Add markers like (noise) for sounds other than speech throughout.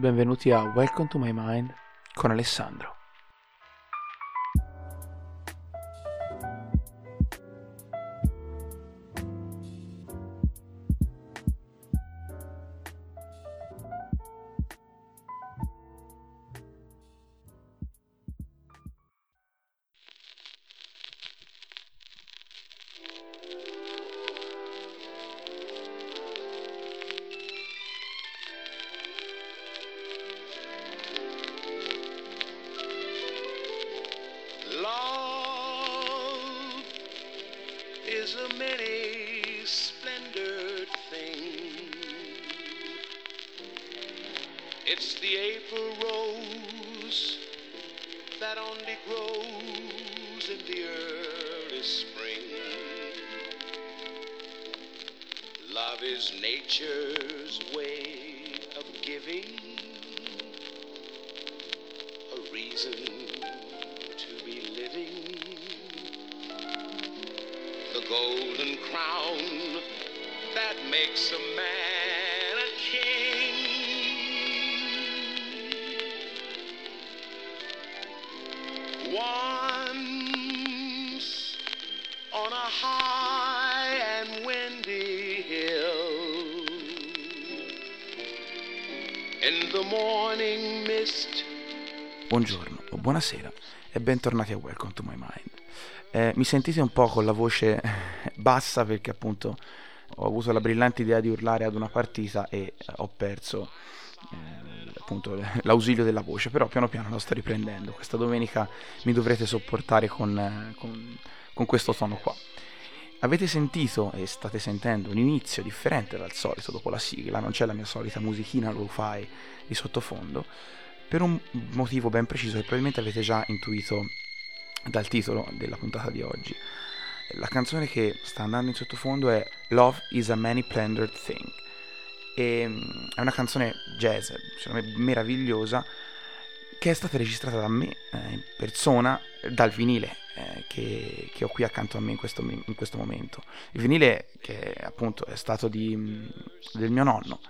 benvenuti a Welcome to My Mind con Alessandro. Is nature's way of giving a reason to be living. The golden crown that makes a man a king. Once on a high Buongiorno o buonasera e bentornati a Welcome to My Mind. Eh, mi sentite un po' con la voce (laughs) bassa perché appunto ho avuto la brillante idea di urlare ad una partita e eh, ho perso eh, appunto (laughs) l'ausilio della voce, però piano piano la sto riprendendo. Questa domenica mi dovrete sopportare con, eh, con- con questo tono qua. Avete sentito e state sentendo un inizio differente dal solito dopo la sigla, non c'è la mia solita musichina lo fai di sottofondo, per un motivo ben preciso che probabilmente avete già intuito dal titolo della puntata di oggi. La canzone che sta andando in sottofondo è Love is a Many Planned Thing. E, mm, è una canzone jazz, secondo me meravigliosa, che è stata registrata da me eh, in persona dal vinile eh, che, che ho qui accanto a me in questo, in questo momento. Il vinile che appunto è stato di, mm, del mio nonno,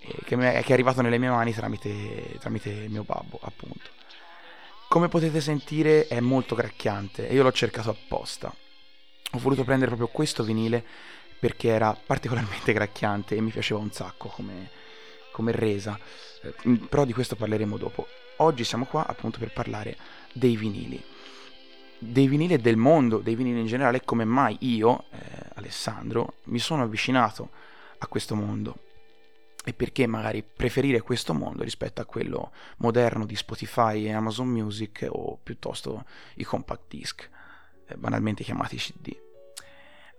e che, è, che è arrivato nelle mie mani tramite, tramite mio babbo, appunto. Come potete sentire è molto gracchiante e io l'ho cercato apposta. Ho voluto prendere proprio questo vinile perché era particolarmente (laughs) gracchiante e mi piaceva un sacco come, come resa. Eh, però di questo parleremo dopo. Oggi siamo qua appunto per parlare dei vinili. Dei vinili e del mondo, dei vinili in generale, come mai io, eh, Alessandro, mi sono avvicinato a questo mondo e perché magari preferire questo mondo rispetto a quello moderno di Spotify e Amazon Music o piuttosto i compact disc, eh, banalmente chiamati CD.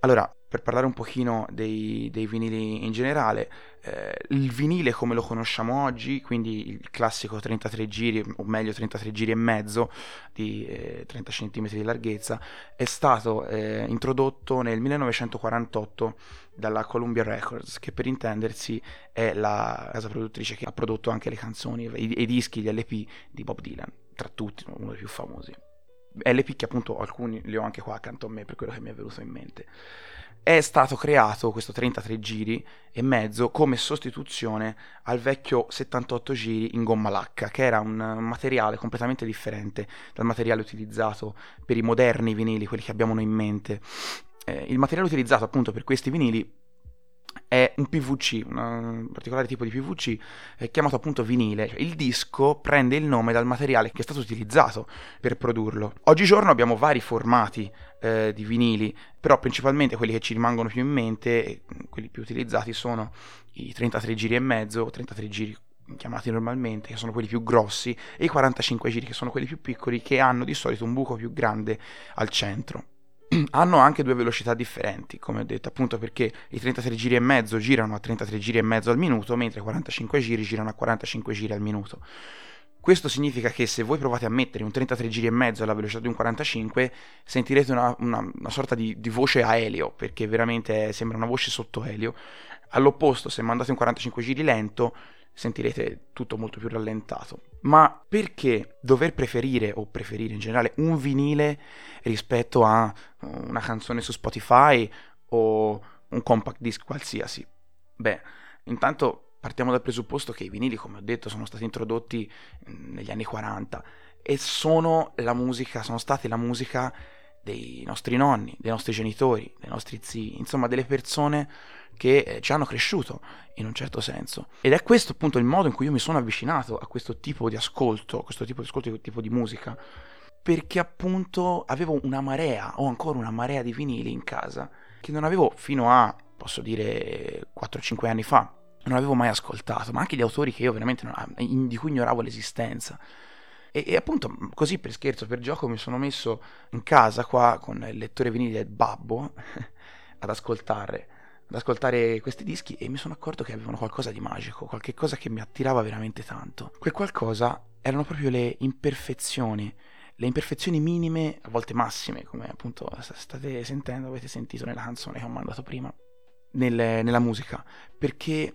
Allora, per parlare un pochino dei, dei vinili in generale, eh, il vinile come lo conosciamo oggi, quindi il classico 33 giri, o meglio 33 giri e mezzo di eh, 30 cm di larghezza, è stato eh, introdotto nel 1948 dalla Columbia Records, che per intendersi è la casa produttrice che ha prodotto anche le canzoni, i, i dischi, gli LP di Bob Dylan, tra tutti uno dei più famosi. LP che appunto alcuni li ho anche qua accanto a me per quello che mi è venuto in mente. È stato creato questo 33 giri e mezzo come sostituzione al vecchio 78 giri in gomma lacca, che era un materiale completamente differente dal materiale utilizzato per i moderni vinili, quelli che abbiamo noi in mente. Eh, il materiale utilizzato appunto per questi vinili è un PVC, un particolare tipo di PVC eh, chiamato appunto vinile. Cioè, il disco prende il nome dal materiale che è stato utilizzato per produrlo. Oggigiorno abbiamo vari formati eh, di vinili, però principalmente quelli che ci rimangono più in mente, quelli più utilizzati sono i 33 giri e mezzo, o 33 giri chiamati normalmente, che sono quelli più grossi, e i 45 giri, che sono quelli più piccoli, che hanno di solito un buco più grande al centro (clears throat) hanno anche due velocità differenti, come ho detto, appunto perché i 33 giri e mezzo girano a 33 giri e mezzo al minuto, mentre i 45 giri girano a 45 giri al minuto. Questo significa che se voi provate a mettere un 33 giri e mezzo alla velocità di un 45, sentirete una, una- una sorta di, di voce a elio, perché veramente sembra una voce sotto elio. All'opposto, se mandate un 45 giri lento, sentirete tutto molto più rallentato. Ma perché dover preferire, o preferire in generale, un vinile rispetto a una canzone su Spotify o un compact disc qualsiasi? Beh, intanto partiamo dal presupposto che i vinili, come ho detto, sono stati introdotti mm, negli anni 40 e sono la musica, sono state la musica dei nostri nonni, dei nostri genitori, dei nostri zii, insomma delle persone che eh, ci hanno cresciuto in un certo senso. Ed è questo appunto il modo in cui io mi sono avvicinato a questo tipo di ascolto, questo tipo di ascolto, questo tipo di musica, perché appunto avevo una marea, ho ancora una marea di vinili in casa, che non avevo fino a, posso dire, 4-5 anni fa, non avevo mai ascoltato, ma anche di autori che io veramente non, di cui ignoravo l'esistenza. E, e, appunto così per scherzo, per gioco mi sono messo in casa qua con il lettore vinile del babbo (laughs) ad ascoltare, ad ascoltare questi dischi e mi sono accorto che avevano qualcosa di magico, qualche cosa che mi attirava veramente tanto. Quel qualcosa erano proprio le imperfezioni, le imperfezioni minime, a volte massime, come appunto state sentendo, avete sentito nella canzone che ho mandato prima, nel, nella musica, perché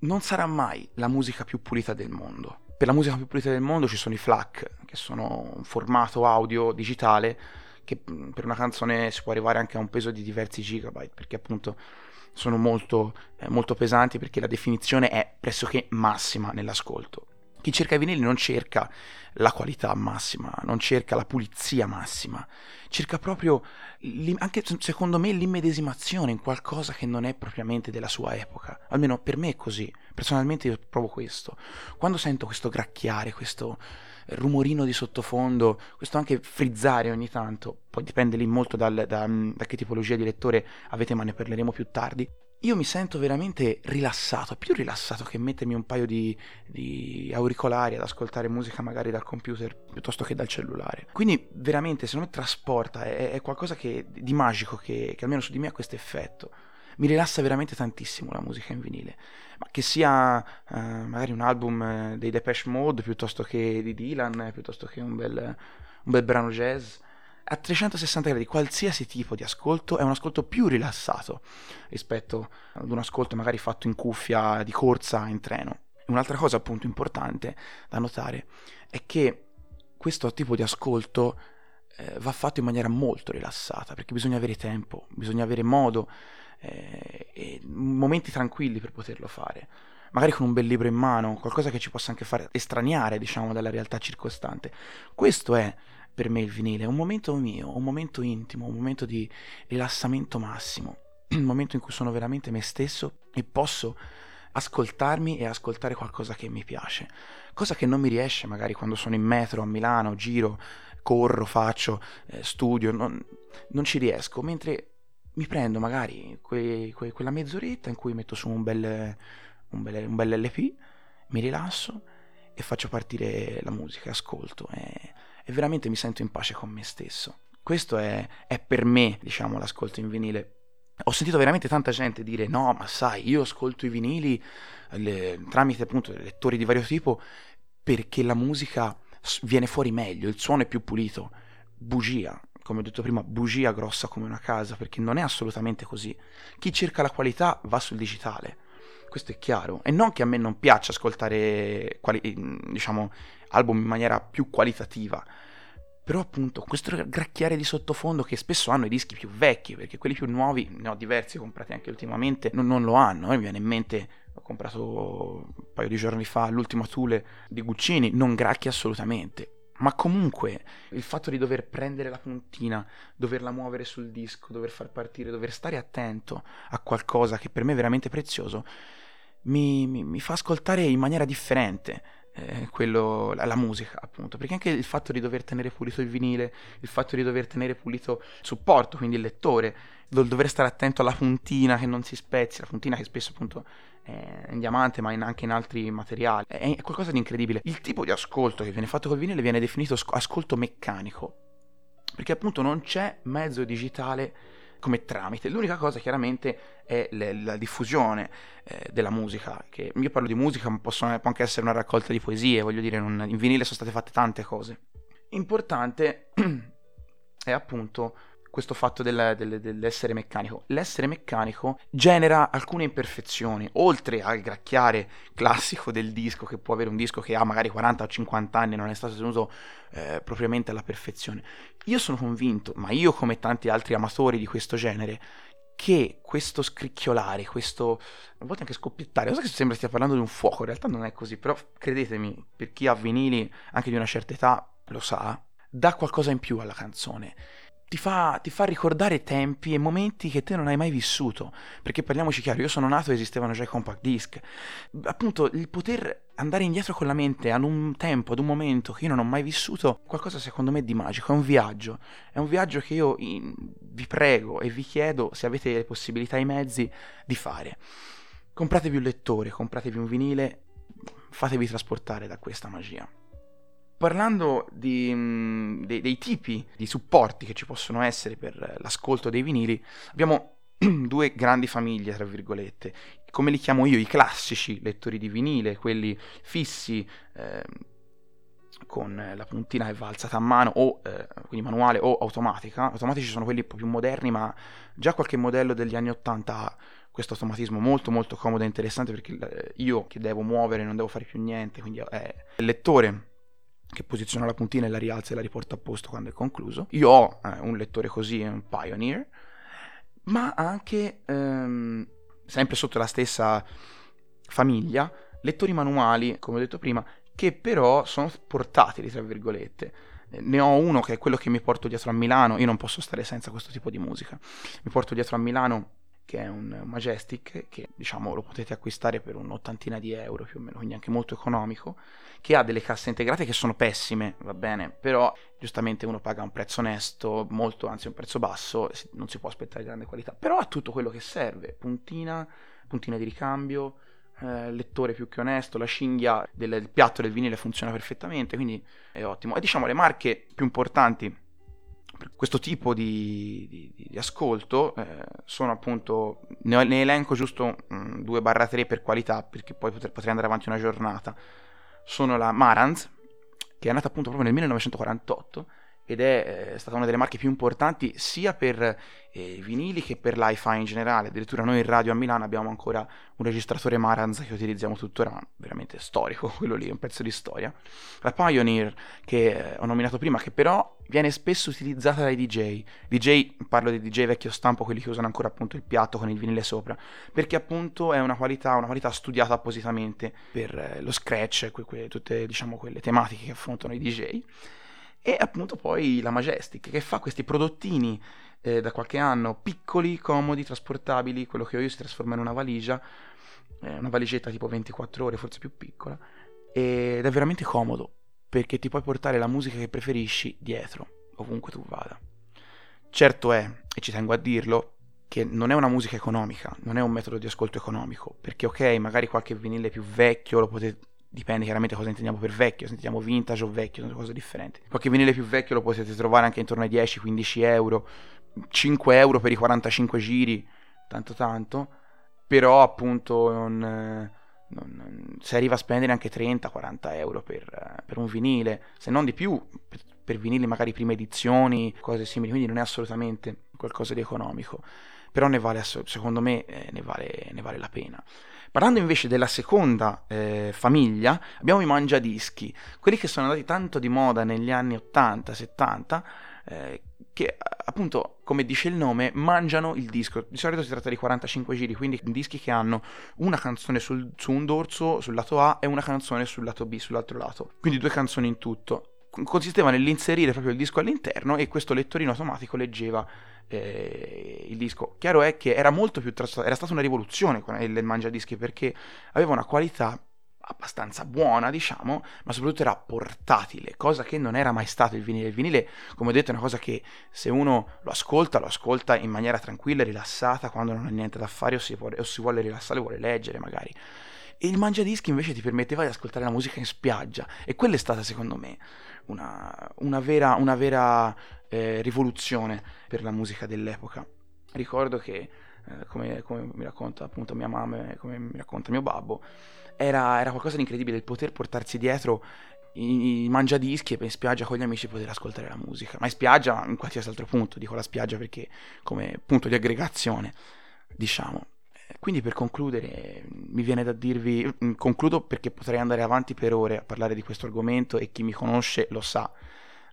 non sarà mai la musica più pulita del mondo per la musica più pulita del mondo ci sono i FLAC, che sono un formato audio digitale che per una canzone si può arrivare anche a un peso di diversi gigabyte, perché appunto sono molto, eh, molto pesanti, perché la definizione è pressoché massima nell'ascolto. Chi cerca i vinili non cerca la qualità massima, non cerca la pulizia massima, cerca proprio, anche secondo me, l'immedesimazione in qualcosa che non è propriamente della sua epoca. Almeno per me è così, personalmente io provo questo. Quando sento questo gracchiare, questo rumorino di sottofondo, questo anche frizzare ogni tanto, poi dipende lì molto dal, da, da che tipologia di lettore avete, ma ne parleremo più tardi io mi sento veramente rilassato, più rilassato che mettermi un paio di, di, auricolari ad ascoltare musica magari dal computer piuttosto che dal cellulare. Quindi veramente secondo me trasporta, è, è qualcosa che, di magico che, che, almeno su di me ha questo effetto. Mi rilassa veramente tantissimo la musica in vinile, ma che sia uh, magari un album eh, dei Depeche Mode piuttosto che di Dylan, piuttosto che un bel, un bel brano jazz a 360 gradi qualsiasi tipo di ascolto è un ascolto più rilassato rispetto ad un ascolto magari fatto in cuffia di corsa in treno. Un'altra cosa appunto importante da notare è che questo tipo di ascolto eh, va fatto in maniera molto rilassata perché bisogna avere tempo, bisogna avere modo eh, e momenti tranquilli per poterlo fare magari con un bel libro in mano, qualcosa che ci possa anche fare estraniare, diciamo, dalla realtà circostante. Questo è per me il vinile, è un momento mio, un momento intimo, un momento di rilassamento massimo, (clears throat) un momento in cui sono veramente me stesso e posso ascoltarmi e ascoltare qualcosa che mi piace, cosa che non mi riesce magari quando sono in metro a Milano, giro, corro, faccio, eh, studio, non, non, ci riesco, mentre mi prendo magari que, que, quella mezz'oretta in cui metto su un bel, un bel, un bel LP, mi rilasso e faccio partire la musica, ascolto. E e veramente mi sento in pace con me stesso. Questo è, è per me, diciamo, l'ascolto in vinile. Ho sentito veramente tanta gente dire no, ma sai, io ascolto i vinili le, tramite appunto lettori di vario tipo perché la musica viene fuori meglio, il suono è più pulito. Bugia, come ho detto prima, bugia grossa come una casa, perché non è assolutamente così. Chi cerca la qualità va sul digitale, questo è chiaro. E non che a me non piaccia ascoltare, quali, diciamo, album in maniera più qualitativa. Però appunto questo gracchiare di sottofondo che spesso hanno i dischi più vecchi, perché quelli più nuovi, ne ho diversi comprati anche ultimamente, non, non lo hanno. Mi viene in mente, ho comprato un paio di giorni fa l'ultimo Thule di Guccini, non gracchia assolutamente. Ma comunque il fatto di dover prendere la puntina, doverla muovere sul disco, dover far partire, dover stare attento a qualcosa che per me è veramente prezioso, mi, mi, mi fa ascoltare in maniera differente eh, quello, la, la, musica, appunto, perché anche il fatto di dover tenere pulito il vinile, il fatto di dover tenere pulito il supporto, quindi il lettore, do, dover stare attento alla puntina che non si spezzi, la puntina che spesso appunto è in diamante ma in, anche in altri materiali, è, è, qualcosa di incredibile. Il tipo di ascolto che viene fatto col vinile viene definito ascolto meccanico, perché appunto non c'è mezzo digitale come tramite. L'unica cosa chiaramente è le, la diffusione eh, della musica, che io parlo di musica ma possono, può anche essere una raccolta di poesie, voglio dire, non, in vinile sono state fatte tante cose. Importante (clears throat) è appunto questo fatto del, del, dell'essere meccanico. L'essere meccanico genera alcune imperfezioni, oltre al gracchiare classico del disco, che può avere un disco che ha magari 40 o 50 anni e non è stato tenuto eh, propriamente alla perfezione. Io sono convinto, ma io come tanti altri amatori di questo genere, che questo scricchiolare, questo a volte anche scoppiettare, cosa che sembra stia parlando di un fuoco, in realtà non è così, però credetemi, per chi ha vinili anche di una certa età lo sa, dà qualcosa in più alla canzone ti fa, ti fa, ricordare tempi e momenti che te non hai mai vissuto. Perché parliamoci chiaro, io sono nato e esistevano già i compact disc. Appunto, il poter andare indietro con la mente ad un tempo, ad un momento che io non ho mai vissuto, qualcosa secondo me di magico, è un viaggio. È un viaggio che io in, vi prego e vi chiedo, se avete le possibilità e i mezzi, di fare. Compratevi un lettore, compratevi un vinile, fatevi trasportare da questa magia parlando di, mh, dei, dei, tipi di supporti che ci possono essere per l'ascolto dei vinili, abbiamo (clears throat) due grandi famiglie, tra virgolette. Come li chiamo io, i classici lettori di vinile, quelli fissi, eh, con la puntina che va alzata a mano, o eh, quindi manuale o automatica. Automatici sono quelli un po' più moderni, ma già qualche modello degli anni 80 ha questo automatismo molto molto comodo e interessante perché eh, io che devo muovere non devo fare più niente, quindi è il lettore che posiziona la puntina e la rialza e la riporta a posto quando è concluso. Io ho eh, un lettore così, un Pioneer, ma anche, ehm, sempre sotto la stessa famiglia, lettori manuali, come ho detto prima, che però sono portatili, tra virgolette. Ne ho uno che è quello che mi porto dietro a Milano, io non posso stare senza questo tipo di musica. Mi porto dietro a Milano che è un Majestic che diciamo lo potete acquistare per un'ottantina di euro più o meno, quindi anche molto economico, che ha delle casse integrate che sono pessime, va bene, però giustamente uno paga un prezzo onesto, molto anzi un prezzo basso, non si può aspettare grande qualità, però ha tutto quello che serve, puntina, puntina di ricambio, eh, lettore più che onesto, la cinghia del, del piatto del vinile funziona perfettamente, quindi è ottimo. E diciamo le marche più importanti questo tipo di, di, di ascolto eh, sono appunto, ne, ne elenco giusto 2-3 mm, per qualità perché poi potrei, potrei andare avanti una giornata, sono la Marantz che è nata appunto proprio nel 1948 ed è, è stata una delle marche più importanti sia per eh, vinili che per l'iFi in generale. Addirittura noi in radio a Milano abbiamo ancora un registratore Marantz che utilizziamo tuttora, veramente storico, (laughs) quello lì, un pezzo di storia. La Pioneer che eh, ho nominato prima, che però viene spesso utilizzata dai DJ. DJ, parlo dei DJ vecchio stampo, quelli che usano ancora appunto il piatto con il vinile sopra, perché appunto è una qualità, una qualità studiata appositamente per eh, lo scratch, que- que- tutte diciamo quelle tematiche che affrontano i DJ e appunto poi la Majestic che fa questi prodottini eh, da qualche anno piccoli, comodi, trasportabili, quello che ho io si trasforma in una valigia, eh, una valigetta tipo 24 ore, forse più piccola, ed è veramente comodo perché ti puoi portare la musica che preferisci dietro, ovunque tu vada. Certo è, e ci tengo a dirlo, che non è una musica economica, non è un metodo di ascolto economico, perché ok, magari qualche vinile più vecchio lo potete dipende chiaramente cosa intendiamo per vecchio, se intendiamo vintage o vecchio, sono cose differenti. Qualche vinile più vecchio lo potete trovare anche intorno ai 10-15 euro, 5 euro per i 45 giri, tanto tanto, però appunto non, non, si arriva a spendere anche 30-40 euro per, per, un vinile, se non di più, per, per vinili magari prime edizioni, cose simili, quindi non è assolutamente qualcosa di economico, però ne vale, secondo me eh, ne, vale, ne vale la pena. Parlando invece della seconda eh, famiglia, abbiamo i mangiadischi, quelli che sono andati tanto di moda negli anni 80-70, eh, che appunto, come dice il nome, mangiano il disco. Di solito si tratta di 45 giri, quindi dischi che hanno una canzone sul, su un dorso sul lato A e una canzone sul lato B sull'altro lato. Quindi due canzoni in tutto. Consisteva nell'inserire proprio il disco all'interno e questo lettorino automatico leggeva eh, il disco. Chiaro è che era molto più trasportato, era stata una rivoluzione con il mangiadischi perché aveva una qualità abbastanza buona, diciamo, ma soprattutto era portatile, cosa che non era mai stato il vinile. Il vinile, come ho detto, è una cosa che se uno lo ascolta, lo ascolta in maniera tranquilla e rilassata quando non ha niente da fare o si, vuole, o si vuole rilassare, vuole leggere magari. E il mangiadischi invece ti permetteva di ascoltare la musica in spiaggia e quella è stata secondo me una, una vera, una vera eh, rivoluzione per la musica dell'epoca. Ricordo che, eh, come, come, mi racconta appunto mia mamma e come mi racconta mio babbo, era, era qualcosa di incredibile il poter portarsi dietro i, i mangiadischi e in spiaggia con gli amici poter ascoltare la musica. Ma in spiaggia, in qualsiasi altro punto, dico la spiaggia perché come punto di aggregazione, diciamo. Quindi per concludere mi viene da dirvi, mm, concludo perché potrei andare avanti per ore a parlare di questo argomento e chi mi conosce lo sa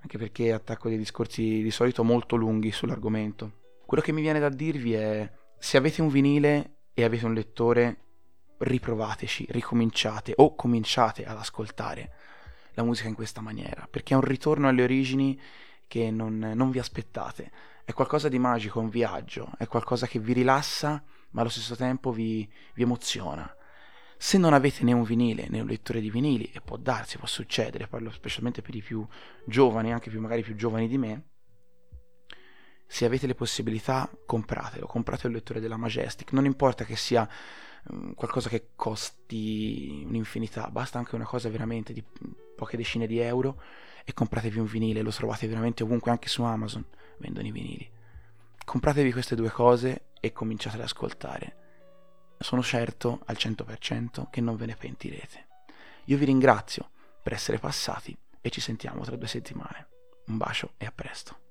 anche perché attacco dei discorsi di solito molto lunghi sull'argomento. Quello che mi viene da dirvi è Se avete un vinile e avete un lettore, riprovateci, ricominciate o cominciate ad ascoltare la musica in questa maniera, perché è un ritorno alle origini che non, non vi aspettate. È qualcosa di magico, un viaggio, è qualcosa che vi rilassa, ma allo stesso tempo vi, vi emoziona. Se non avete né un vinile né un lettore di vinili, e può darsi, può succedere, parlo specialmente per i più giovani, anche più magari più giovani di me, se avete le possibilità, compratelo, comprate il lettore della Majestic, non importa che sia um, qualcosa che costi un'infinità, basta anche una cosa veramente di poche decine di euro e compratevi un vinile, lo trovate veramente ovunque, anche su Amazon vendono i vinili. Compratevi queste due cose e cominciate ad ascoltare. Sono certo al 100% che non ve ne pentirete. Io vi ringrazio per essere passati e ci sentiamo tra due settimane. Un bacio e a presto.